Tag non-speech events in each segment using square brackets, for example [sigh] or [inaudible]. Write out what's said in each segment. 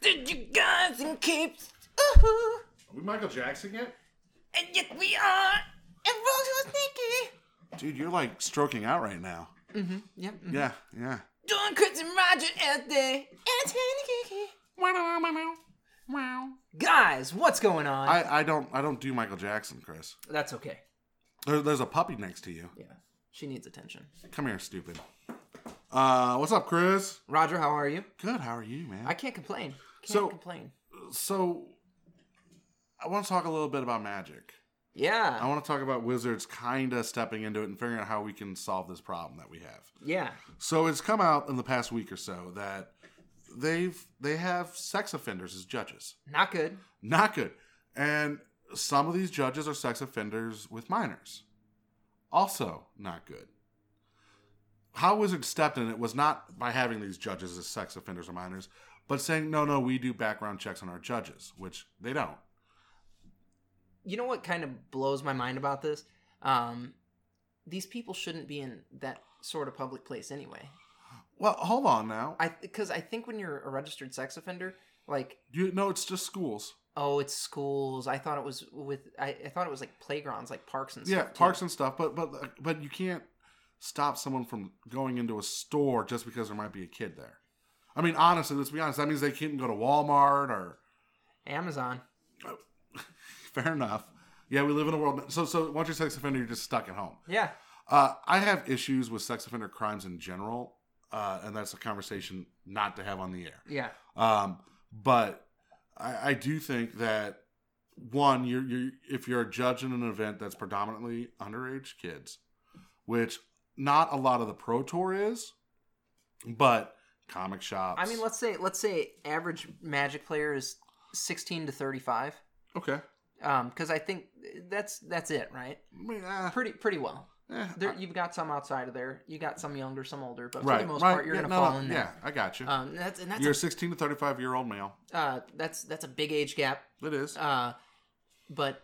Did you guys and capes? Ooh, Are we Michael Jackson yet? and yet we are. And Rose was sneaky. Dude, you're like stroking out right now. Mm-hmm. Yep. mhm. Yeah, yeah. Doing Chris and Rodger. And it's Kiki. Guys, what's going on? I, I don't I don't do Michael Jackson, Chris. That's okay. There, there's a puppy next to you. Yeah. She needs attention. Come here, stupid. Uh, what's up, Chris? Rodger, how are you? Good. How are you, man? I can't complain. Can't So- complain. so, I want to talk a little bit about magic. Yeah. I want to talk about Wizards kind of stepping into it and figuring out how we can solve this problem that we have. Yeah. So it's come out in the past week or so that they've they have sex offenders as judges. Not good. Not good. And some of these judges are sex offenders with minors. Also not good. How Wizards stepped in it was not by having these judges as sex offenders or minors, but saying, no, no, we do background checks on our judges, which they don't. You know what kind of blows my mind about this? Um, these people shouldn't be in that sort of public place anyway. Well, hold on now. I because I think when you're a registered sex offender, like You know, it's just schools. oh, it's schools. I thought it was with I, I thought it was like playgrounds, like parks and Yeah, stuff. too. parks and stuff, but but but you can't stop someone from going into a store just because there might be a kid there. I mean, honestly, let's be honest. That means they can't go to Walmart or Amazon. [laughs] fair enough. Yeah, we live in a world. So so once you're a sex offender, you're just stuck at home. Yeah. Uh, I have issues with sex offender crimes in general, uh, and that's a conversation not to have on the air. Yeah. Um, but I, I do think that one, you're, you're if you're a judge in an event that's predominantly underage kids, which not a lot of the pro tour is, but comic shops. I mean, let's say let's say average Magic player is 16 to 35. okay, Um, because I think that's that's it, right? I eh, Pretty pretty well. eh, There, you've got some outside of there. You got some younger, some older, but for right, the most right, part, you're yeah, gonna no, fall in Yeah. I got you. Um, that's and that's you're a a, 16 to 35 year old male. uh, that's that's a big age gap. It is. Uh, but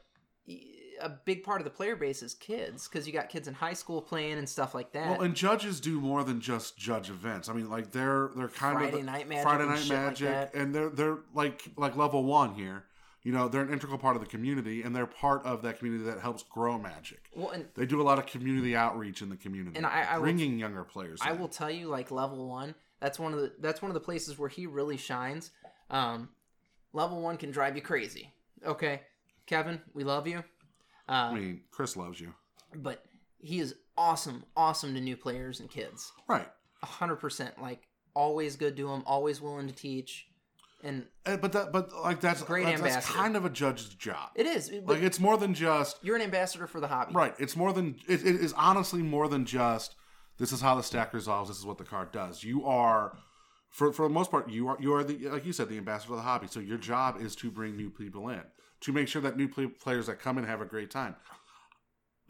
a big part of the player base is kids because you got kids in high school playing and stuff like that. Well, and judges do more than just judge events. I mean, like they're they're kind Friday of Night Magic Friday Night like Magic, that. and they're they're like like level one here. You know, they're an integral part of the community, and they're part of that community that helps grow Magic. well, and They do a lot of community outreach in the community, And I- I will- bringing younger players. I in. will tell you, like level one, that's one of the that's one of the places where he really shines. Um, level one can drive you crazy. Okay, Kevin, we love you. Uh, I mean, Chris loves you, but he is awesome, awesome to new players and kids. right? A hundred percent, like always good to him, always willing to teach, and Uh, But that, but like that's Great that's, that's ambassador. kind of a judge's job. it is. Like it's more than just you're an ambassador for the hobby, Right. It's more than it, it is honestly more than just this is how the stack resolves. This is what the card does. You are, for for the most part, you are you are the like you said the ambassador of the hobby. So your job is to bring new people in to make sure that new players that come in have a great time.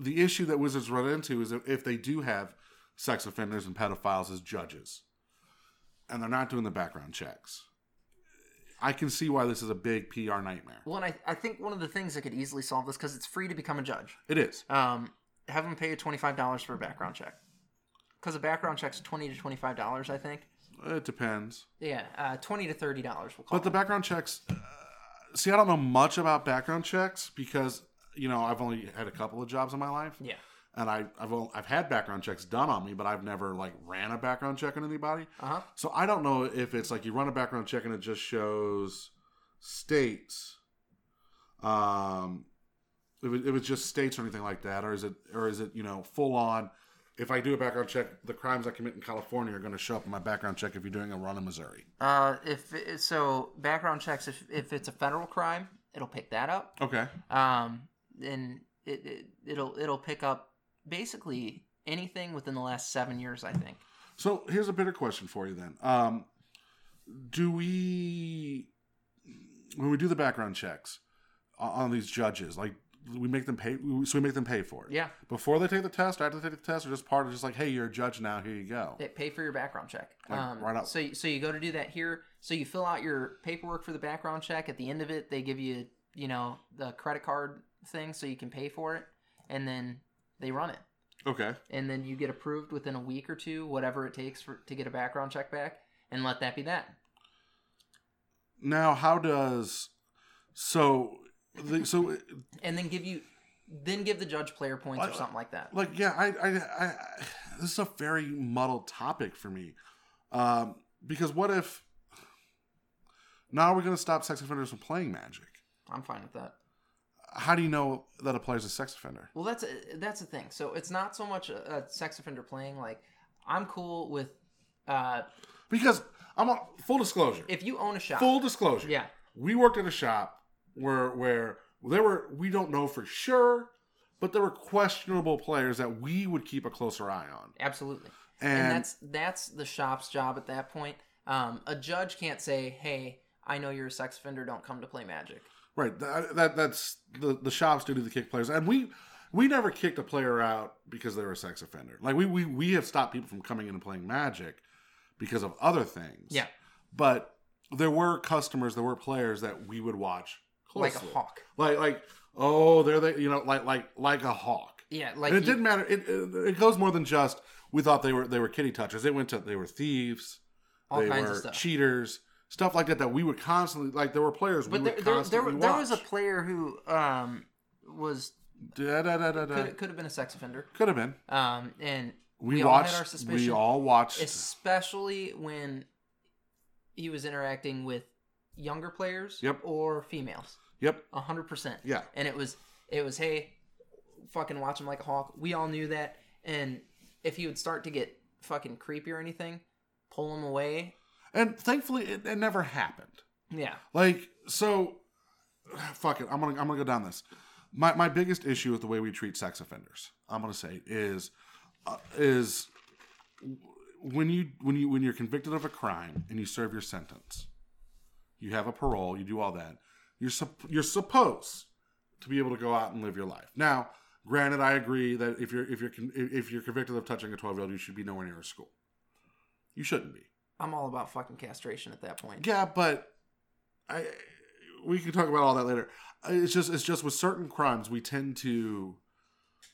The issue that Wizards run into is if they do have sex offenders and pedophiles as judges, and they're not doing the background checks. I can see why this is a big PR nightmare. Well, and I, I think one of the things that could easily solve this because it's free to become a judge. It is. Um, have them pay you twenty five dollars for a background check. Because a background check's twenty to twenty five dollars, I think. It depends. Yeah, uh, twenty to thirty dollars. We'll call But the background checks. Uh, see, I don't know much about background checks because you know I've only had a couple of jobs in my life, Yeah. and I, I've only, I've had background checks done on me, but I've never like ran a background check on anybody. Uh huh. So I don't know if it's like you run a background check and it just shows states, um, if it, if it's just states or anything like that, or is it or is it you know full on? If I do a background check, the crimes I commit in California are going to show up in my background check if you're doing a run in Missouri. Uh, if it- so, background checks. If if it's a federal crime, it'll pick that up. Okay. Um, and it, it it'll it'll pick up basically anything within the last seven years. I think. So here's a better question for you then. Um, do we, when we do the background checks on, on these judges, like we make them pay, so we make them pay for it Yeah. before they take the test, after they take the test, or just part of just like, hey, you're a judge now, here you go. They pay for your background check. Like, um, right up. So, you- so you go to do that here. So you fill out your paperwork for the background check. At the end of it, they give you, you know, the credit card thing so you can pay for it, and then they run it, Okay. and then you get approved within a week or two, whatever it takes for to get a background check back, and let that be that. now how does so the, so and then give you then give the judge player points or something like that. like yeah I, I i this is a very muddled topic for me um because what if now we're going to stop sex offenders from playing magic I'm fine with that. how do you know that a player's a sex offender Well, that's a, that's the thing. So it's not so much a, a sex offender playing. Like I'm cool with uh, because i'm on full disclosure if you own a shop. full disclosure yeah, we worked at a shop where where there were we don't know for sure but there were questionable players that we would keep a closer eye on absolutely. and, And, that's that's the shop's job at that point. Um, a judge can't say, "Hey, I know you're a sex offender. Don't come to play Magic." right that, that that's the the shop's duty to kick players and we we never kicked a player out because they were a sex offender like we we, we have stopped people from coming in and playing magic because of other things Yeah, but there were customers there were players that we would watch like a hawk. like like oh they're they you know like like like a hawk Yeah, like and it you- didn't matter. It, it it goes more than just we thought they were they were kitty touchers. It went to they were thieves, all they kinds were of stuff. cheaters, stuff like that. That we would constantly like. There were players we But there, would there, there, constantly there was a player who um, was Da, da, da, da, da. could, could have been a sex offender. Could have been. Um, and We, We all had watched. our we all watched. especially when he was interacting with younger players Yep. or females. Yep. A hundred percent. Yeah. And it was it was hey, fucking watch him like a hawk. We all knew that. And if he would start to get fucking creepy or anything, pull him away. And thankfully, it, it never happened. Yeah. Like so, fuck it. I'm gonna I'm gonna go down this. My my biggest issue with the way we treat sex offenders, I'm gonna say, is uh, is when you when you when you're convicted of a crime and you serve your sentence, you have a parole, you do all that. You're sup- you're supposed to be able to go out and live your life. Now, granted, I agree that if you're if you're con- if you're convicted of touching a 12 year old, you should be nowhere near a school. You shouldn't be. I'm all about fucking castration at that point. Yeah, but I we can talk about all that later. Uh, it's just it's just with certain crimes we tend to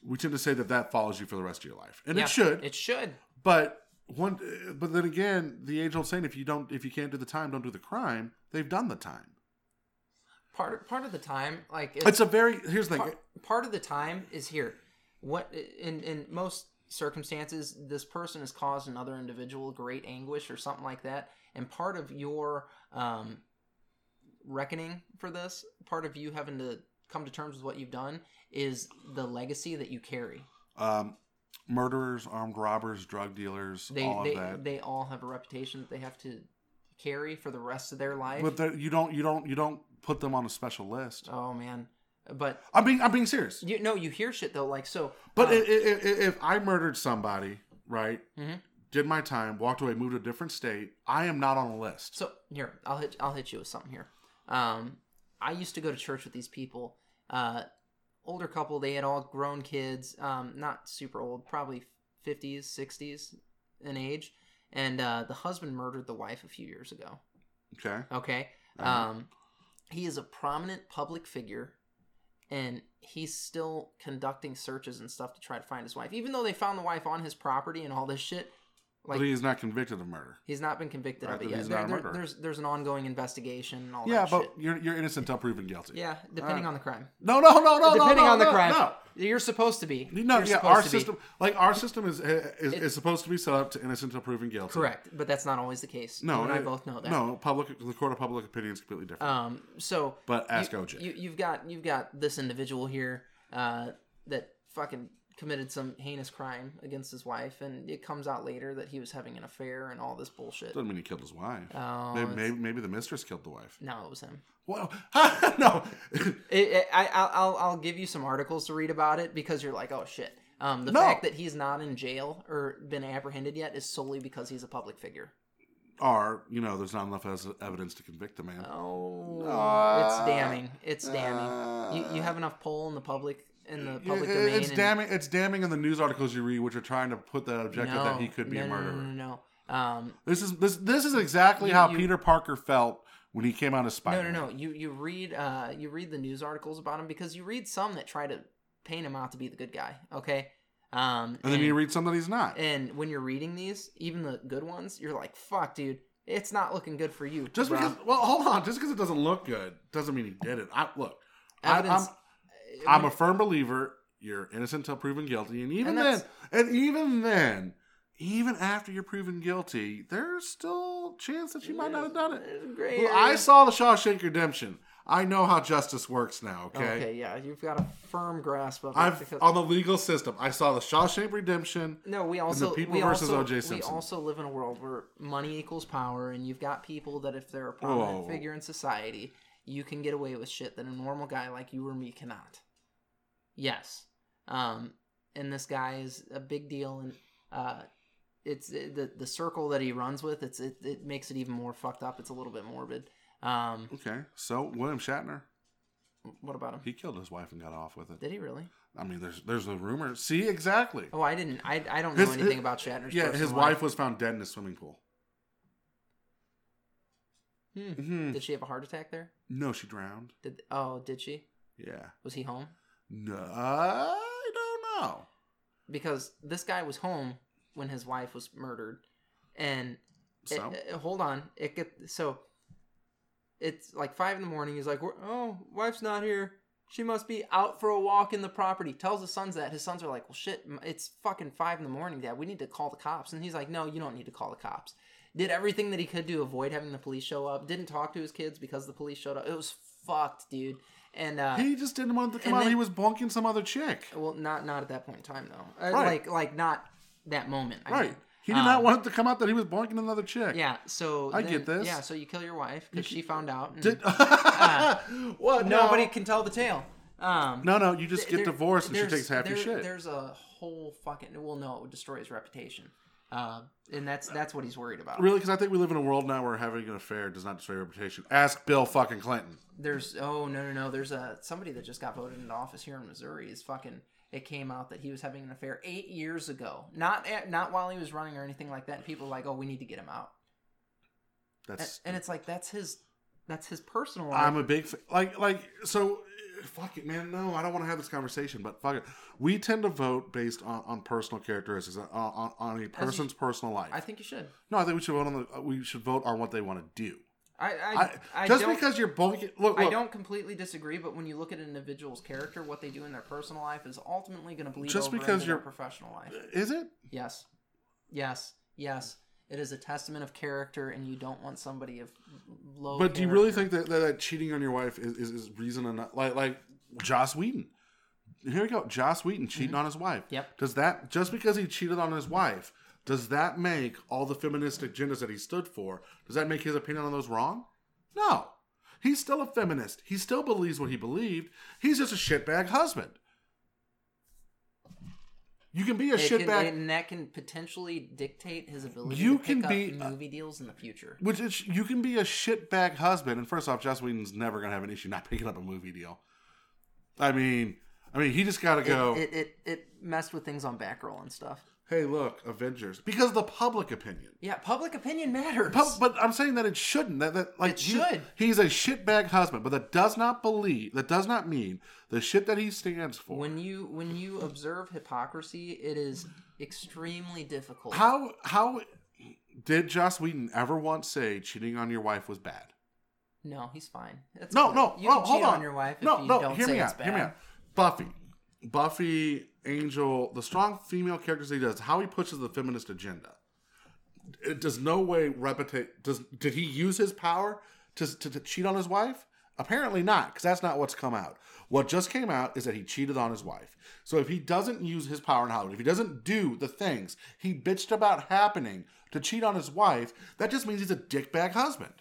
we tend to say that that follows you for the rest of your life, and Yeah, it should. It should. but one, but then again, the age old saying: if you don't, if you can't do the time, don't do the crime. They've done the time. Part of, part of the time, like It's a very here's the thing. part, part of the time is here. What in in most circumstances, this person has caused another individual great anguish or something like that, and part of your um, reckoning for this, part of you having to come to terms with what you've done, is the legacy that you carry. Um, murderers, armed robbers, drug dealers, They all they of that. they all have a reputation that they have to carry for the rest of their life. but you don't you don't you don't put them on a special list. oh man, but I'm being I'm being serious. you no, you hear shit though, like so. But um, if I murdered somebody, right, Mhm. did my time, walked away, moved to a different state, I am not on a list. So here, I'll hit I'll hit you with something here. Um, I used to go to church with these people. Uh, older couple, they had all grown kids. Um, not super old, probably fifties, sixties in age. And uh, the husband murdered the wife a few years ago. Okay. Okay. Uh-huh. Um, he is a prominent public figure, and he's still conducting searches and stuff to try to find his wife. Even though they found the wife on his property and all this shit, like but he's not convicted of murder. He's not been convicted Right, of it yet. There- there- there's there's an ongoing investigation and all Yeah, that but shit. you're you're innocent until proven guilty. Yeah, depending Uh, on the crime. No, no, no, no, depending no, no, on the crime. No. You're supposed to be. No, You're yeah, our to be. system, like our system, is, is is supposed to be set up to innocent until proven guilty. Correct, but that's not always the case. No, you and I both know that. No, public, the court of public opinion is completely different. Um. So. but ask you, OJ. You, you've got you've got this individual here, uh, that fucking committed some heinous crime against his wife, and it comes out later that he was having an affair and all this bullshit. Doesn't mean he killed his wife. Oh, maybe, maybe maybe the mistress killed the wife. No, it was him. Well, [laughs] no. [laughs] It, it, I, I'll, I'll I'll give you some articles to read about it because you're like, oh shit. Um, the No. fact that he's not in jail or been apprehended yet is solely because he's a public figure. or you know, there's not enough evidence to convict the man. Oh, Uh, it's damning. It's damning. uh, you, you have enough pull in the public in the public it- domain. It's and- damning. It's damning in the news articles you read, which are trying to put that objective that he could be no, a murderer. No, no, no. Um, This is this this is exactly You- how you- Peter Parker felt when he came out as no, Spider. no, no. No. You you read uh you read the news articles about him because you read some that try to paint him out to be the good guy. Okay. Um, And then you read some that he's not. And when you're reading these, even the good ones, you're like, fuck, dude, it's not looking good for you. Just bro. because, well, hold on. Just because it doesn't look good doesn't mean he did it. I look. I, I'm a firm believer. You're innocent until proven guilty, and even And then, and even then, even after you're proven guilty, there's still a chance that you might not have done it. Gray Well. I saw the Shawshank Redemption. I know how justice works now. Okay, Okay, yeah, you've got a firm grasp of it. I've because- on the legal system. I saw the Shawshank Redemption. No, we also People we versus also, O.J. We also live in a world where money equals power, and you've got people that if they're a prominent Whoa. figure in society, you can get away with shit that a normal guy like you or me cannot. Yes, um, and this guy is a big deal, and uh, it's the the circle that he runs with. It's it, it makes it even more fucked up. It's a little bit morbid. Um, Okay, so William Shatner, what about him? he killed his wife and got off with it. Did he really? I mean, there's there's a rumor. See, exactly. Oh, I didn't. I, I don't know His- anything his- about Shatner's. Yeah, his wife life. was found dead in a swimming pool. Hmm. Mhm. Did she have a heart attack there? No, she drowned. Did oh, did she? Yeah. Was he home? No, I don't know. Because this guy was home when his wife was murdered, and it- So uh, hold on, it get so. It's like five in the morning. He's like, "Oh, wife's not here. She must be out for a walk in the property." Tells his sons that. His sons are like, "Well, shit, it's fucking five in the morning, Dad. We need to call the cops." And he's like, "No, you don't need to call the cops." Did everything that he could to avoid having the police show up. Didn't talk to his kids because the police showed up. It was fucked, dude. And uh, he just didn't want to come out. then- he was bonking some other chick. Well, not not at that point in time though. Uh, Right. Like like not that moment. I Right. mean. He did not Um, want it to come out that he was bonking another chick. Yeah. So I then- get this. Yeah. So you kill your wife because she found out. And Did [laughs] what? nobody No. can tell the tale. Um, No, no. You just get there- divorced and she takes half your shit. There's a whole fucking. Well, no, it would destroy his reputation. Uh, and that's that's what he's worried about. Really? Because I think we live in a world now where having an affair does not destroy your reputation. Ask Bill fucking Clinton. There's oh no no no. There's a somebody that just got voted into office here in Missouri. Is fucking. It came out that he was having an affair eight years ago. Not at, not while he was running or anything like that. And people were like, oh, we need to get him out. And, That's. and it's like that's his that's his personal life. I'm a big fa- like like so. Fuck it, man. No, I don't want to have this conversation. But fuck it, we tend to vote based on, on personal characteristics, uh, on, on, on a person's personal life. I think you should. no, I think we should vote on the. Uh, we should vote on what they want to do. I I, I, just because you're bunking. Look, I don't completely disagree, but when you look at an individual's character, what they do in their personal life is ultimately going to bleed Just over because into you're- their professional life. Is it? Yes, yes, yes. It is a testament of character, and you don't want somebody of low. But do you really character. think that, that, that cheating on your wife is, is, is reason enough? Like like Joss Whedon. Here we go. Joss Whedon cheating mm-hmm. on his wife. Yep. Does that just because he cheated on his wife, does that make all the feministic agendas that he stood for? Does that make his opinion on those wrong? No. He's still a feminist. He still believes what he believed. He's just a shitbag husband. You can be a shitbag. and that can potentially dictate his ability You to can be- movie deals in the future. Which is, you can be a shitbag husband, and first off, Joss Whedon's never gonna have an issue not picking up a movie deal. I mean, I mean, he just got to go. It, it, it it messed with things on Batgirl and stuff. Hey, look, Avengers, because of the public opinion. Yeah, public opinion matters. Pub- but I'm saying that it shouldn't. That, that like It he- should. He's a shitbag husband, but that does not believe. That does not mean the shit that he stands for. when you when you observe hypocrisy, it is extremely difficult. how how did Joss Whedon ever once say cheating on your wife was bad? No, he's fine. It's No, cool. no, You no, can hold cheat on. on your wife if no, you no, don't hear say me it's out. Hear me out. Buffy, Buffy, Angel, the strong female characters he does, how he pushes the feminist agenda. It does no way replicate. Does did he use his power to to, to cheat on his wife? Apparently not, because that's not what's come out. What just came out is that he cheated on his wife. So if he doesn't use his power in Hollywood, if he doesn't do the things he bitched about happening to cheat on his wife, that just means he's a dickbag husband.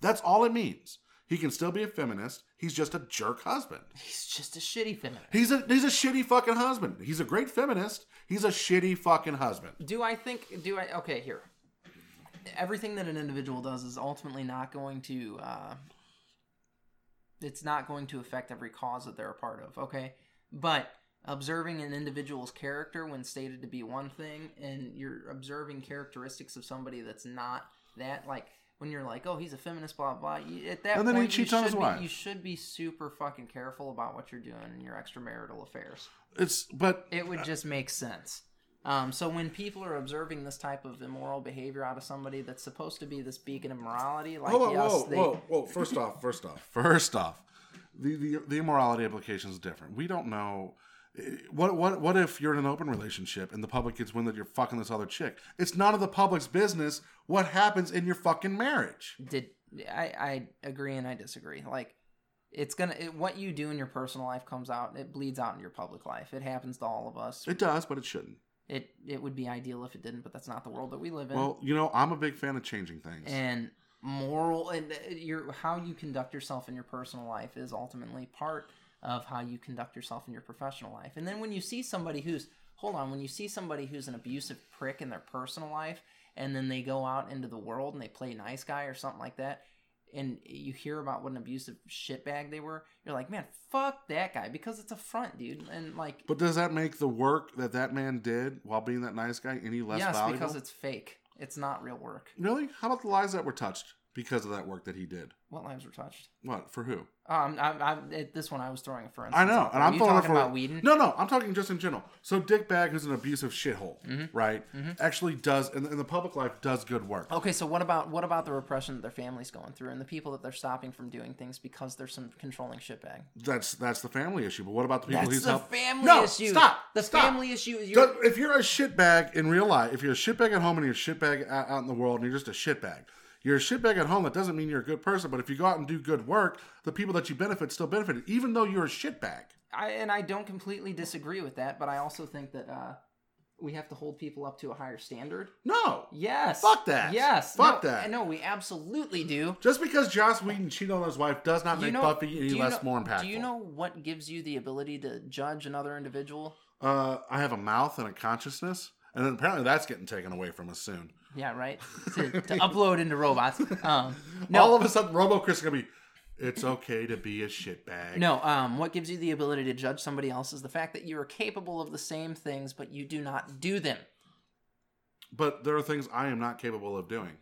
That's all it means. He can still be a feminist. He's just a jerk husband. He's just a shitty feminist. He's a he's a shitty fucking husband. He's a great feminist. He's a shitty fucking husband. Do I think? Do I? Okay, here. Everything that an individual does is ultimately not going to. Uh, it's not going to affect every cause that they're a part of. Okay, but observing an individual's character when stated to be one thing, and you're observing characteristics of somebody that's not that, like when you're like, oh, he's a feminist, blah blah. You, at that And then he point, you cheats on his should be- wife. You should be super fucking careful about what you're doing in your extramarital affairs. It's but It would just make sense. Um, so when people are observing this type of immoral behavior out of somebody that's supposed to be this beacon of morality, like Hold on, yes, whoa, they, whoa, whoa. First off, first off, [laughs] first off, the, the the immorality implication is different. We don't know. What what what if you're in an open relationship and the public gets wind that you're fucking this other chick? It's none of the public's business what happens in your fucking marriage. did I, I agree and I disagree. Like it's gonna it, what you do in your personal life comes out. It bleeds out in your public life. It happens to all of us. It does, but it shouldn't. It it would be ideal if it didn't, but that's not the world that we live in. Well, you know, I'm a big fan of changing things. and moral and uh, your how you conduct yourself in your personal life is ultimately part of how you conduct yourself in your professional life. And then when you see somebody who's hold on, when you see somebody who's an abusive prick in their personal life and then they go out into the world and they play nice guy or something like that and you hear about what an abusive shitbag they were, you're like, "Man, fuck that guy because it's a front, dude." And like But does that make the work that that man did while being that nice guy any less yes, valuable? because it's fake. It's not real work. really? How about the lives that were touched because of that work that he did? What lives were touched? What for who? Um, I, I, it, this one I was throwing for instance. I know, and. I'm Are you throwing it talking for about Whedon. No, no, I'm talking just in general. So Dick Bag, who's an abusive shithole, Mm-hmm. right? Actually, does in, in the public life does good work. Okay, so what about what about the repression that their family's going through and the people that they're stopping from doing things because there's some controlling shitbag? That's that's the family issue. But what about the people That's he's the helped? family no, issue. Stop. The stop. family issue is your If you're a shitbag in real life, if you're a shitbag at home and you're a shitbag out, out in the world and you're just a shitbag, you're a shitbag at home. That doesn't mean you're a good person. But if you go out and do good work, the people that you benefit still benefit, even though you're a shitbag. I, and I don't completely disagree with that, but I also think that uh, we have to hold people up to a higher standard. No. Yes. Fuck that. Yes. Fuck no, that. No, we absolutely do. Just because Joss Whedon cheated on his wife does not Do make know, Buffy any less know- more impactful. Do you know what gives you the ability to judge another individual? Uh, I have a mouth and a consciousness, and apparently that's getting taken away from us soon. Yeah, right. [laughs] To, to upload into robots. Um, no, All of a sudden, Robo Chris is gonna be. It's okay to be a shitbag. No, um, what gives you the ability to judge somebody else is the fact that you are capable of the same things, but you do not do them. But there are things I am not capable of doing.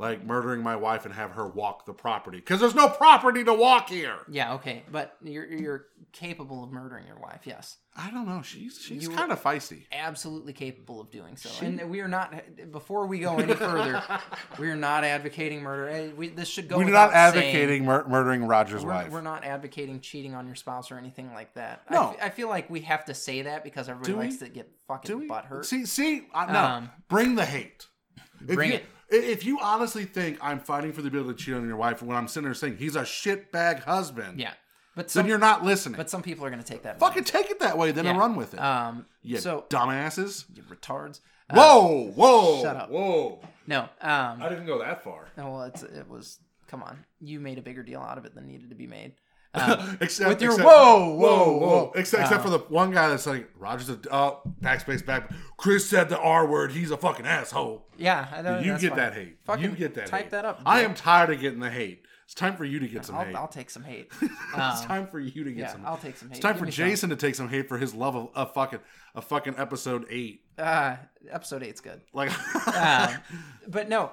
Like murdering my wife and have her walk the property. Because there's no property to walk here. Yeah, okay, but you're you're capable of murdering your wife. Yes, I don't know. She's she's kind of feisty. absolutely capable of doing so. And we are not. Before we go any further, [laughs] we are not advocating murder. Eh, We, this should go. We're not advocating mur- murdering Rodger's we're, wife. we're not advocating cheating on your spouse or anything like that. I No. f- I, feel like we have to say that because everybody Do we? likes to get fucking we? butthurt. See, see, uh, no. Um, bring the hate. If bring you, it. If you honestly think I'm fighting for the ability to cheat on your wife, when I'm sitting there saying he's a shitbag husband, Yeah, but then you're not listening. but some people are going to take that. Fucking take it that way, then Yeah. and run with it. Um, you so dumbasses. you retards. Whoa, whoa, shut up. whoa! No. Um. I didn't go that far. No, Well, it's it was. Come on, you made a bigger deal out of it than needed to be made. Um, [laughs] except with your except- whoa, whoa, whoa. Except, except for Uh, the one guy that's like Rodger's a oh backspace back. Chris said the R word. He's a fucking asshole. yeah, I know. you get fine. that hate. Fucking you get that. Type hate. that up. I am tired of getting the hate. It's time for you to get some hate. I'll, I'll take some hate. [laughs] it's Um, time for you to get yeah, some. I'll take some hate. It's time Give for me some. Jason to take some hate for his love of a fucking a fucking episode eight. Uh, episode eight's good. Like, [laughs] Um, but no,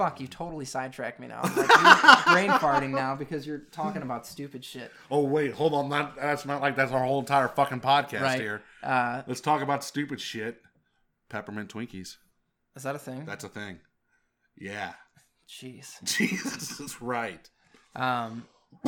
fuck, you totally sidetracked me now. I'm like, [laughs] brain farting now because you're talking about stupid shit. oh wait, hold on. Not, that's not like that's our whole entire fucking podcast Right. here. Uh, Let's talk about stupid shit. Peppermint Twinkies. is that a thing? That's a thing. Yeah. Jeez. [laughs] Jesus is right. Um, [coughs]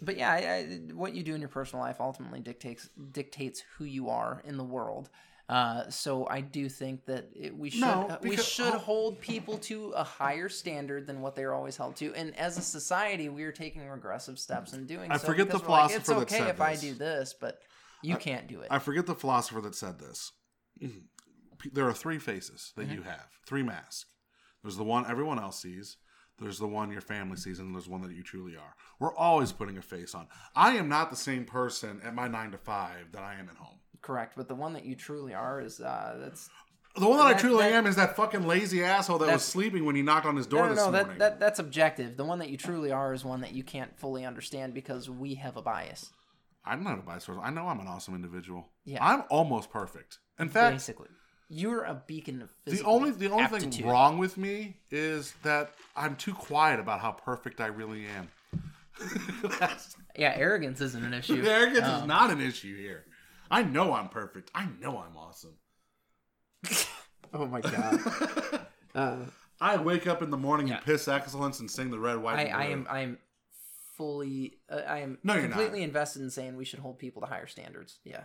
but yeah, I, I, what you do in your personal life ultimately dictates dictates who you are in the world. Uh, so I do think that it, we should No, uh, we should hold people to a higher standard than what they're always held to. And as a society, we are taking regressive steps in doing I so. forget the we're like, philosopher It's that okay said if I do this, but you can't do it. I forget the philosopher that said this. There are three faces that Mm-hmm. you have, three masks. There's the one everyone else sees. There's the one your family sees, and there's one that you truly are. We're always putting a face on. I am not the same person at my nine to five that I am at home. Correct, but the one that you truly are is uh, that's The one that, I truly that- am is that fucking lazy asshole that was sleeping when he knocked on his door no, no, this morning. That, that that's objective. The one that you truly are is one that you can't fully understand because we have a bias. I'm not a bias person. I know I'm an awesome individual. Yeah. I'm almost perfect. In fact, Basically, you're a beacon of the only the only aptitude. thing wrong with me is that I'm too quiet about how perfect I really am. [laughs] Yeah, arrogance isn't an issue. [laughs] arrogance Um, is not an issue here. I know I'm perfect. I know I'm awesome. [laughs] oh my god. [laughs] Uh, I wake up in the morning Yeah. and piss excellence and sing the red, white, I, and I am I am fully uh, I am No, you're completely not. invested in saying we should hold people to higher standards. Yeah.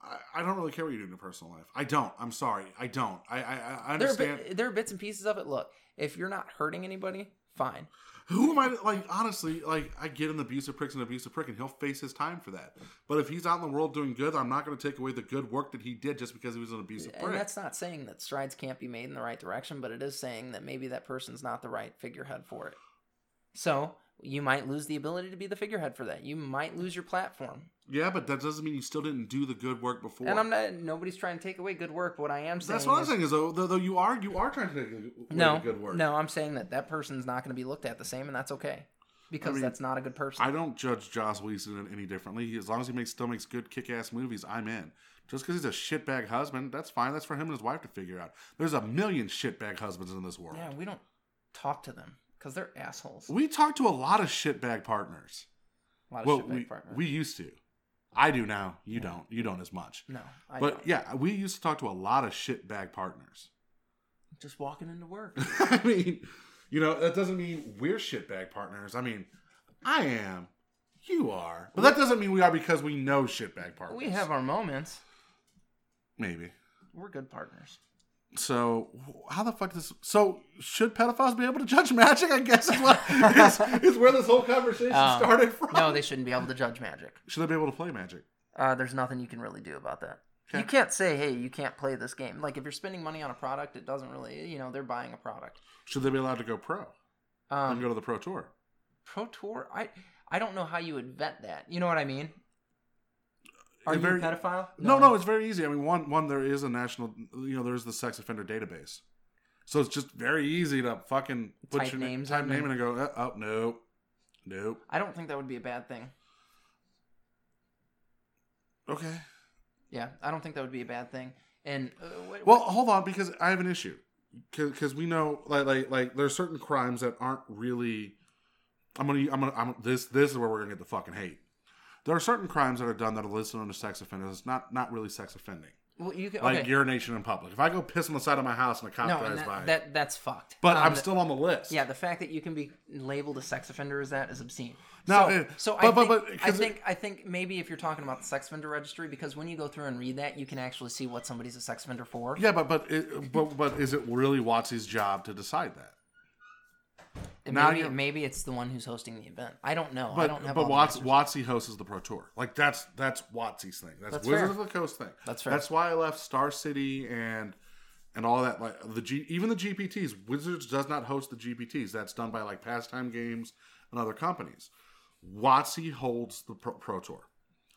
I, I don't really care what you do in your personal life. I don't. I'm sorry. I don't. I I, I There are, understand. there are bits and pieces of it. Look, if you're not hurting anybody, fine. Who am I? to- Like honestly, like I get an abusive prick's an abusive prick, and he'll face his time for that. But if he's out in the world doing good, I'm not going to take away the good work that he did just because he was an abusive And prick. that's not saying that strides can't be made in the right direction, but it is saying that maybe that person's not the right figurehead for it. So you might lose the ability to be the figurehead for that. You might lose your platform. Yeah, but that doesn't mean you still didn't do the good work before. And I'm not. Nobody's trying to take away good work. What I am saying. That's what I'm saying is though, though, though you are you are trying to take away No, good work. no, I'm saying that that person's not going to be looked at the same, and that's okay because mean, that's not a good person. I don't judge Joss Whedon any differently. As long as he makes still makes good kick ass movies, I'm in. Just because he's a shitbag husband, that's fine. That's for him and his wife to figure out. There's a million shitbag husbands in this world. yeah, we don't talk to them because they're assholes. We talk to a lot of shitbag partners. A lot of Well, shitbag we, partners. we used to. I do now. You don't. You don't as much. no, I but don't. yeah, we used to talk to a lot of shitbag partners. just walking into work. [laughs] I mean, you know, that doesn't mean we're shitbag partners. I mean, I am. You are. But that doesn't mean we are because we know shitbag partners. we have our moments. Maybe. We're good partners. So how the fuck does so should pedophiles be able to judge magic? I guess is what is, is where this whole conversation Um, started from. No, they shouldn't be able to judge magic. should they be able to play magic? Uh, there's nothing you can really do about that. Okay. You can't say, "Hey, you can't play this game." Like if you're spending money on a product, it doesn't really, you know, they're buying a product. Should they be allowed to go pro and Um, go to the pro tour? Pro Tour, I I don't know how you would vet that. You know what I mean? Are you very- a pedophile? No, no, it's very easy. I mean, one, one, there is a national, you know, there's the sex offender database, so it's just very easy to fucking put Type your na- names type in name and- go, uh, oh, nope, nope. I don't think that would be a bad thing. Okay. Yeah, I don't think that would be a bad thing. And uh, what, Well, hold on, because I have an issue. Because we know, like, like, like, there's certain crimes that aren't really. I'm gonna, I'm gonna, I'm this, this is where we're gonna get the fucking hate. There are certain crimes that are done that are listed under sex offenders. It's not, not really sex offending. well, you can, Like okay. urination in public. If I go piss on the side of my house and a cop no, drives and by, that, that that's fucked. but Um, I'm the- still on the list. Yeah, the fact that you can be labeled a sex offender as that is obscene. No, so, it- so but- I but- think but- I it- think I think maybe if you're talking about the sex offender registry, because when you go through and read that, you can actually see what somebody's a sex offender for. Yeah, but but it, but but is it really WotC's job to decide that? And now maybe it's the one who's hosting the event. I don't know. I But don't have but Watts. WotC hosts the Pro Tour. Like that's that's WotC's thing. That's, That's Wizards fair. of the Coast thing. That's fair. That's why I left Star City and and all that. Like the G, even the GPTs. Wizards does not host the GPTs. That's done by like Pastime Games and other companies. WotC holds the Pro, Pro Tour,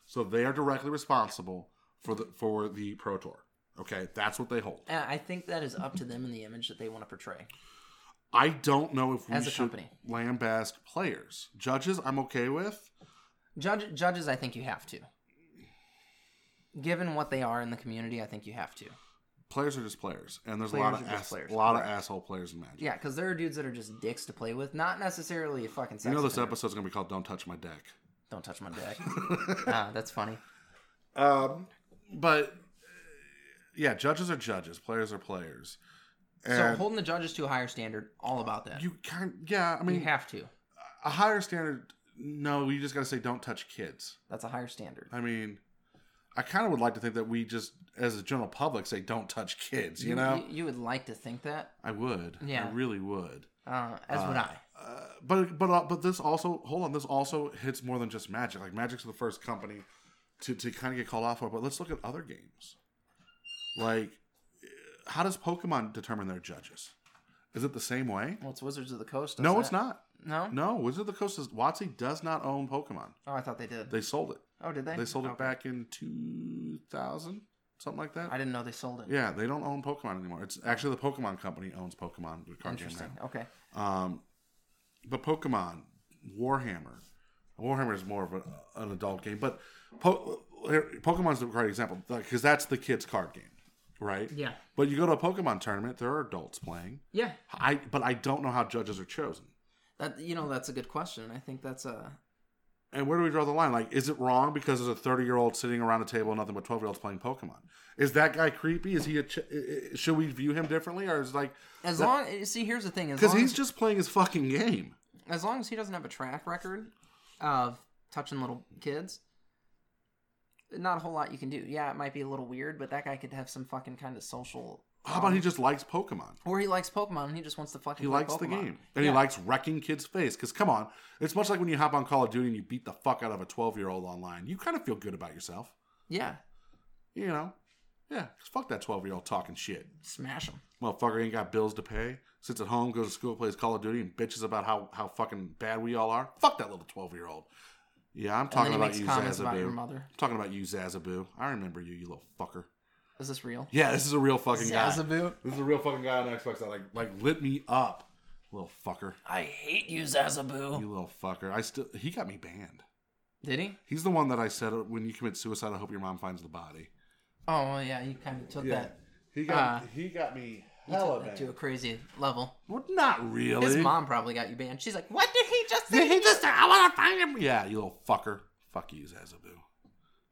so they are directly responsible for the for the Pro Tour. Okay, that's what they hold. And I think that is up to them in the image that they want to portray. I don't know if we As a should company. lambast players. Judges, I'm okay with. Judge, judges, I think you have to. Given what they are in the community, I think you have to. Players are just players, and there's a Players lot of are just ass, players, a lot of asshole players in Magic. Yeah, because there are dudes that are just dicks to play with, not necessarily a fucking. Sex you know this offender. episode's gonna be called "Don't Touch My Deck." Don't touch my deck. [laughs] ah, that's funny. Um, but yeah, judges are judges, players are players, So holding the judges to a higher standard, all about that. you kind yeah. I mean, You have to. a higher standard. No, you just gotta say don't touch kids. That's a higher standard. I mean, I kind of would like to think that we just, as a general public, say don't touch kids. You, know, you, you would like to think that, I would. Yeah. I really would. uh, as would I. Uh, but but uh, but this also hold on. This also hits more than just Magic. Like Magic's the first company to to kind of get called off for. But let's look at other games. Like, how does Pokemon determine their judges? Is it the same way? Well, it's Wizards of the Coast. No, it's not. No. No, Wizard of the Coast is WotC does not own Pokemon. Oh, I thought they did. They sold it. oh, did they? They sold it back in two thousand, something like that. I didn't know they sold it. yeah, they don't own Pokemon anymore. It's actually the Pokemon company owns Pokemon. The card game Interesting. now. Okay. Um, but Pokemon, Warhammer, Warhammer is more of a, an adult game, but po- Pokemon's a great example because that's the kids' card game, right? Yeah. But you go to a Pokemon tournament, there are adults playing. Yeah. I but I don't know how judges are chosen. That you know that's a good question. I think that's a And where do we draw the line? Like, is it wrong because there's a 30 year old sitting around a table nothing but 12 year olds playing Pokemon? Is that guy creepy? Is he a? Ch- i- i- should we view him differently, or is it like As that- long see, here's the thing: as because he's as, just playing his fucking game? as long as he doesn't have a track record of touching little kids, not a whole lot you can do. Yeah, it might be a little weird, but that guy could have some fucking kind of social. How about he just likes Pokemon? Or he likes Pokemon and he just wants to fucking. He likes the game, and Yeah. he likes wrecking kids' face. Because come on, it's much like when you hop on Call of Duty and you beat the fuck out of a 12 year old online. You kind of feel good about yourself, Yeah, you know? Yeah, 'cause fuck that 12 year old talking shit. smash him. Motherfucker ain't got bills to pay. Sits at home, goes to school, plays Call of Duty, and bitches about how, how fucking bad we all are. Fuck that little 12 year old. Yeah, I'm talking about you, comments about your Zazaboo. mother. I'm talking about you, Zazaboo. I remember you, you little fucker. Is this real? Yeah, this is a real fucking guy. Zazaboo? This is a real fucking guy on Xbox that like like lit me up, little fucker. I hate you, Zazaboo. You little fucker. I still he got me banned. Did he? He's the one that I said uh, when you commit suicide, I hope your mom finds the body. Oh well, yeah, you kind of took that. He got Uh, he got me hella took that to a crazy level. Well, not really. His mom probably got you banned. She's like, "What did just say?" Did he just? I want to find him. Yeah, you little fucker. Fuck you, Zazaboo.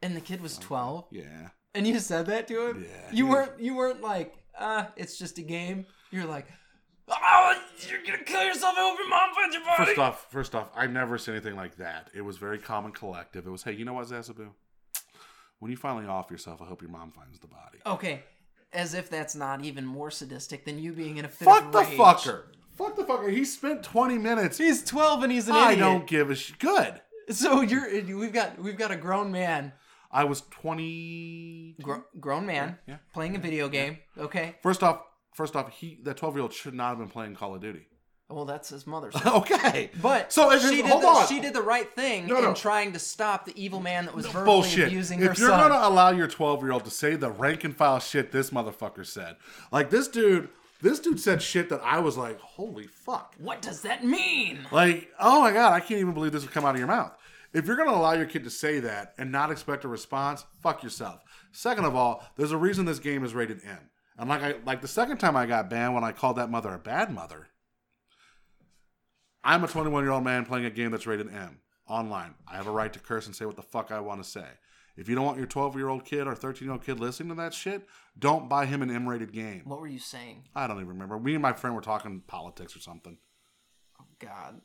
And the kid was twelve, Yeah. and you said that to him. Yeah, You he weren't. You weren't like, "Uh, it's just a game." You're like, "Oh, you're gonna kill yourself. I hope your mom finds your body." First off, first off, I've never said anything like that. It was very common collective. It was, hey, you know what, Zazaboo? When you finally off yourself, I hope your mom finds the body. Okay, as if that's not even more sadistic than you being in a fit Fuck of the rage. fucker. Fuck the fucker. He spent 20 minutes. He's twelve and he's an I idiot. I don't give a sh- Good. So you're we've got we've got a grown man, I was 20. gr- grown man Yeah. playing a video game. Okay, First off, first off, he that 12 year old should not have been playing Call of Duty. well that's his mother's. [laughs] okay. But So, if she did hold the, on. she did the right thing No, no. in trying to stop the evil man that was verbally Bullshit. abusing her son. If you're gonna allow your 12 year old to say the rank and file shit this motherfucker said, like this dude, this dude said shit that I was like, holy fuck. What does that mean? Like, oh my god, I can't even believe this would come out of your mouth. If you're gonna allow your kid to say that and not expect a response, fuck yourself. Second of all, there's a reason this game is rated M. And like I like the second time I got banned when I called that mother a bad mother. I'm a 21 year old man playing a game that's rated M online. I have a right to curse and say what the fuck I want to say. If you don't want your 12 year old kid or 13 year old kid listening to that shit, don't buy him an M rated game. What were you saying? I don't even remember. Me and my friend were talking politics or something. Oh, God.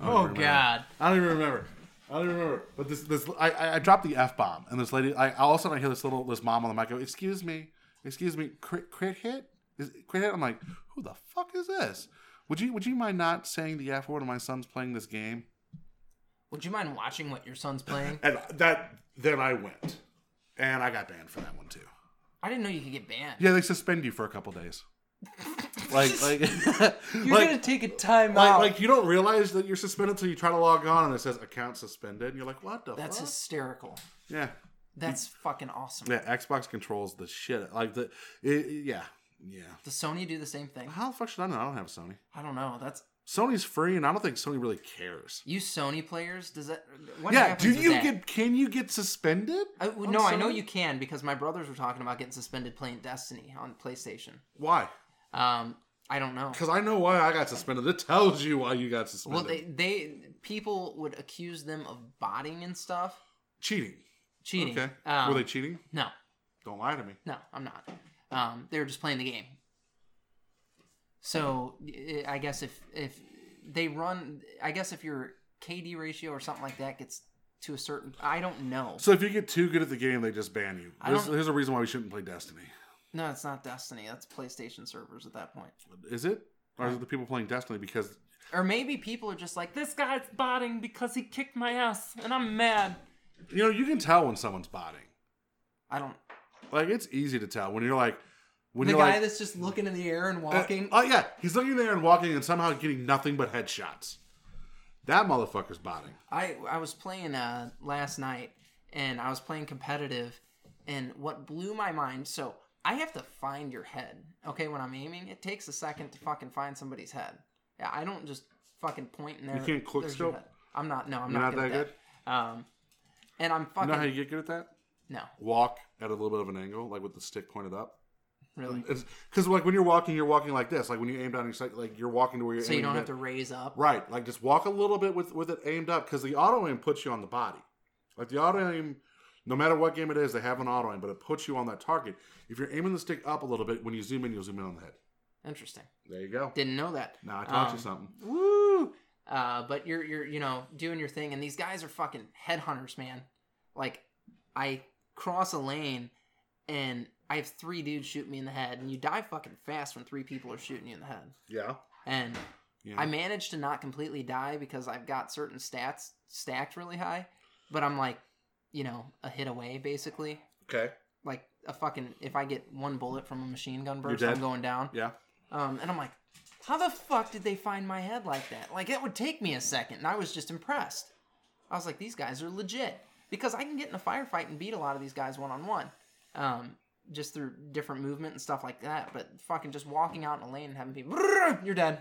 Oh. God. I don't even remember. I don't even remember. But this, this, I, I, dropped the f bomb, and this lady, I all of a sudden I hear this little, this mom on the mic go, "Excuse me, excuse me, crit, crit hit, is crit hit?" I'm like, "Who the fuck is this? Would you, would you mind not saying the f word when my son's playing this game?" Would you mind watching what your son's playing? [laughs] And that, then I went, and I got banned for that one too. I didn't know you could get banned. Yeah, they suspend you for a couple days. [laughs] like, like, You're [laughs] like, gonna take a time like, out. like you don't realize that you're suspended until you try to log on and it says account suspended, and you're like, "What the That's fuck?" hysterical. yeah. That's fucking awesome. Yeah, Xbox controls the shit. Like the, it- yeah, yeah. Does Sony do the same thing? How the fuck should I know? I don't have a Sony. I don't know. That's Sony's free, and I don't think Sony really cares. you Sony players. Does that? What yeah, do you get? Can you get suspended? I, no, I know you can because my brothers were talking about getting suspended playing Destiny on PlayStation. Why? Um, I don't know. Because I know why I got suspended. It tells you why you got suspended. Well, they they people would accuse them of botting and stuff, cheating. cheating. Okay. Um, Were they cheating? No, Don't lie to me. no, I'm not. Um, they were just playing the game. So I- guess if if they run, I guess if your KD ratio or something like that gets to a certain, I don't know. So if you get too good at the game, they just ban you. I There's, don't- there's a reason why we shouldn't play Destiny. No, it's not Destiny. That's PlayStation servers at that point. Is it? Or is it the people playing Destiny because Or maybe people are just like, this guy's botting because he kicked my ass, and I'm mad. you know you can tell when someone's botting. I don't. Like it's easy to tell when you're like when The guy like that's just looking in the air and Uh, walking. Oh yeah, he's looking there and walking and somehow getting nothing but headshots. That motherfucker's botting. I I was playing uh last night and I was playing competitive and what blew my mind so I have to find your head. Okay, when I'm aiming, it takes a second to fucking find somebody's head. Yeah, I don't just fucking point in there. You can't quick your scope? I'm not no, I'm You're not, not good that at that. Um and I'm You know how you get good at that? no. Walk at a little bit of an angle, like with the stick pointed up. Really? Because like when you're walking, you're walking like this. Like when you aim down your sight, like you're walking to where you're. So you don't have to raise up. Right, like just walk a little bit with with it aimed up because the auto aim puts you on the body. Like the auto aim, no matter what game it is, they have an auto aim, but it puts you on that target. If you're aiming the stick up a little bit, when you zoom in, you'll zoom in on the head. Interesting. There you go. Didn't know that. Now I taught Um, you something. Woo! Uh, but you're you're you know doing your thing, and these guys are fucking headhunters, man. Like, I cross a lane, and I have three dudes shoot me in the head, and you die fucking fast when three people are shooting you in the head. Yeah. And Yeah. I managed to not completely die because I've got certain stats stacked really high, but I'm like, you know, a hit away basically. okay. Like a fucking if I get one bullet from a machine gun burst. I'm going down. Yeah. Um, and I'm like, how the fuck did they find my head like that? Like it would take me a second, and I was just impressed. I was like, these guys are legit because I can get in a firefight and beat a lot of these guys one on one, um, just through different movement and stuff like that. But fucking just walking out in a lane and having people, you're dead.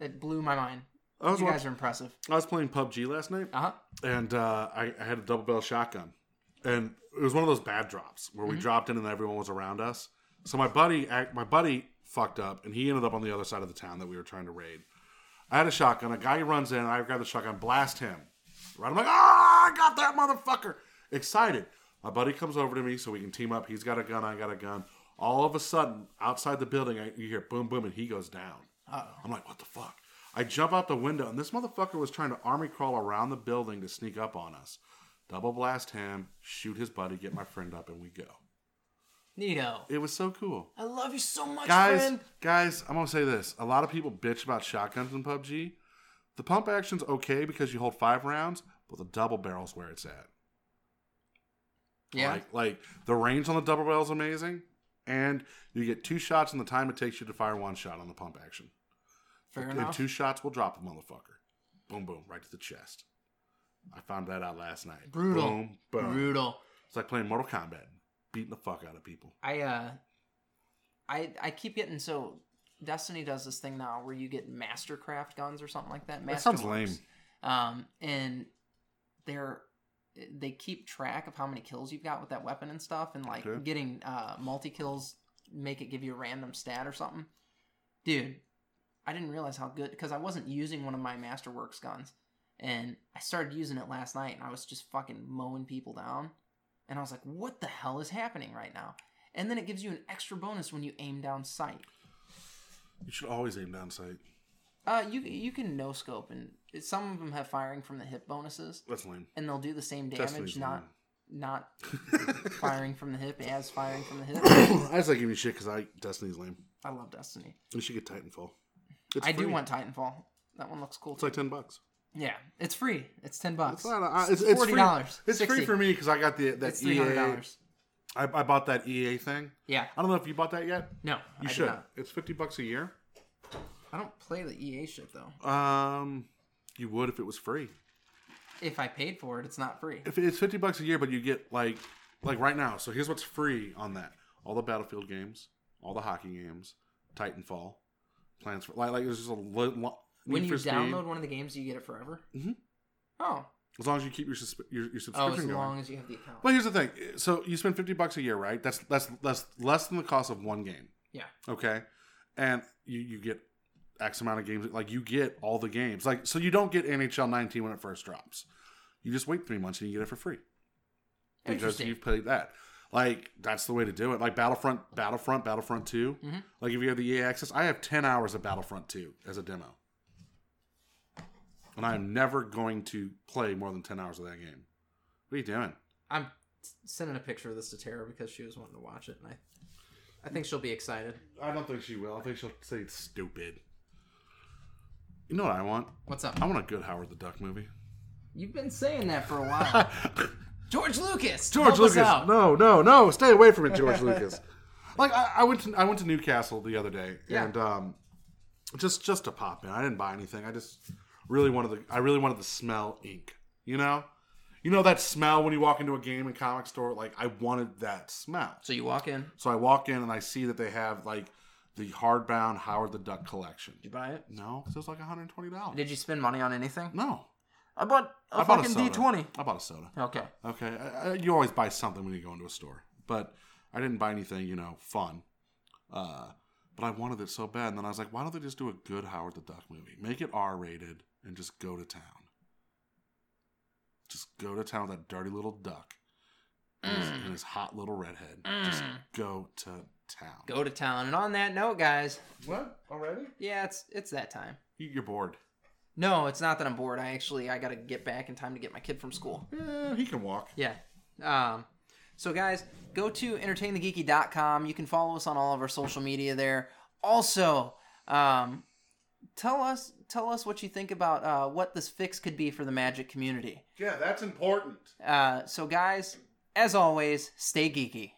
It blew my mind. I was You watch- guys are impressive. I was playing PUBG last night, Uh huh. and uh, I, I had a double barrel shotgun, and it was one of those bad drops where we dropped in and everyone was around us. So my buddy, my buddy fucked up, and he ended up on the other side of the town that we were trying to raid. I had a shotgun. A guy runs in, I grab the shotgun, blast him. Right, I'm like, ah, I got that motherfucker. Excited. My buddy comes over to me so we can team up. He's got a gun, I got a gun. All of a sudden, outside the building, I, you hear boom, boom, and he goes down. Uh I'm like, what the fuck? I jump out the window, and this motherfucker was trying to army crawl around the building to sneak up on us. Double blast him, shoot his buddy, get my friend up, and we go. Neato. It was so cool. I love you so much, Guys, friend. guys, I'm gonna say this. A lot of people bitch about shotguns in PUBG. The pump action's okay because you hold five rounds, but the double barrel's where it's at. Yeah. Like, like the range on the double barrel is amazing, and you get two shots in the time it takes you to fire one shot on the pump action. Fair And enough. two shots will drop a motherfucker. Boom, boom, right to the chest. I found that out last night. Brutal. Boom, boom. Brutal. It's like playing Mortal Kombat, beating the fuck out of people. I uh I I keep getting so Destiny does this thing now where you get Mastercraft guns or something like that. That sounds lame. Um and they're they keep track of how many kills you've got with that weapon and stuff and like Okay. getting uh multi kills make it give you a random stat or something. Dude, I didn't realize how good because I wasn't using one of my Masterworks guns. And I started using it last night and I was just fucking mowing people down. And I was like, what the hell is happening right now? And then it gives you an extra bonus when you aim down sight. You should always aim down sight. Uh, you you can no scope, and some of them have firing from the hip bonuses, That's lame. and they'll do the same damage, Destiny's not not [laughs] firing from the hip as firing from the hip. [coughs] I just like giving you shit because I Destiny's lame. I love Destiny. You should get Titanfall. It's I do free. want Titanfall. That one looks cool. It's like ten bucks. yeah, it's free. It's ten bucks. It's, not, uh, it's, it's free. $40. It's free 60. for me because I got the that It's three hundred EA. dollars. I, I bought that EA thing. Yeah. I don't know if you bought that yet. No, You I did should. not. It's fifty bucks a year. I don't play the EA shit though. Um, you would if it was free. If I paid for it, it's not free. If it's fifty bucks a year, but you get like like right now. So here's what's free on that: all the Battlefield games, all the hockey games, Titanfall, Plans for like like there's just a li- lo- When you Speed. download one of the games, you get it forever. Mhm. Oh, as long as you keep your susp- your, your oh, subscription as going. long as you have the account. But here's the thing: so you spend fifty bucks a year, right? That's that's that's less than the cost of one game. Yeah. Okay, and you you get X amount of games. Like you get all the games. Like so, you don't get NHL 19 when it first drops. You just wait three months and you get it for free because you've played that. Like that's the way to do it. Like Battlefront, Battlefront, Battlefront 2 Mhm. Like if you have the EA access, I have ten hours of Battlefront Two as a demo, and I am never going to play more than ten hours of that game. What are you doing? I'm sending a picture of this to Tara because she was wanting to watch it, and I, I think she'll be excited. I don't think she will. I think she'll say it's stupid. You know what I want? What's up? I want a good Howard the Duck movie. You've been saying that for a while. [laughs] George Lucas. George help us Lucas. out. No, no, no. Stay away from it, George Lucas. [laughs] Like I, I went to I went to Newcastle the other day Yeah. and um just just to pop in. I didn't buy anything. I just really wanted the I really wanted the smell ink. You know? You know that smell when you walk into a game and comic store? Like I wanted that smell. So you walk in. So I walk in and I see that they have like the hardbound Howard the Duck collection. Did you buy it? No, 'cause it was like $120. Did you spend money on anything? No. I bought a I bought fucking. D twenty. I bought a soda. Okay. Okay, uh, uh, you always buy something when you go into a store, but I didn't buy anything, you know, fun. Uh, but I wanted it so bad, and then I was like, why don't they just do a good Howard the Duck movie? Make it R rated and just go to town. Just go to town with that dirty little duck and, his, Mm. and his hot little redhead. Just go to town. Go to town. And on that note, guys, What already? yeah, it's it's that time. You're bored. No, it's not that I'm bored. I actually I got to get back in time to get my kid from school. Yeah, he can walk. Yeah. Um, so, guys, go to entertainthegeeky.com. You can follow us on all of our social media there. Also, um, tell us tell us what you think about uh, what this fix could be for the Magic community. Yeah, that's important. Uh, so, guys, as always, stay geeky.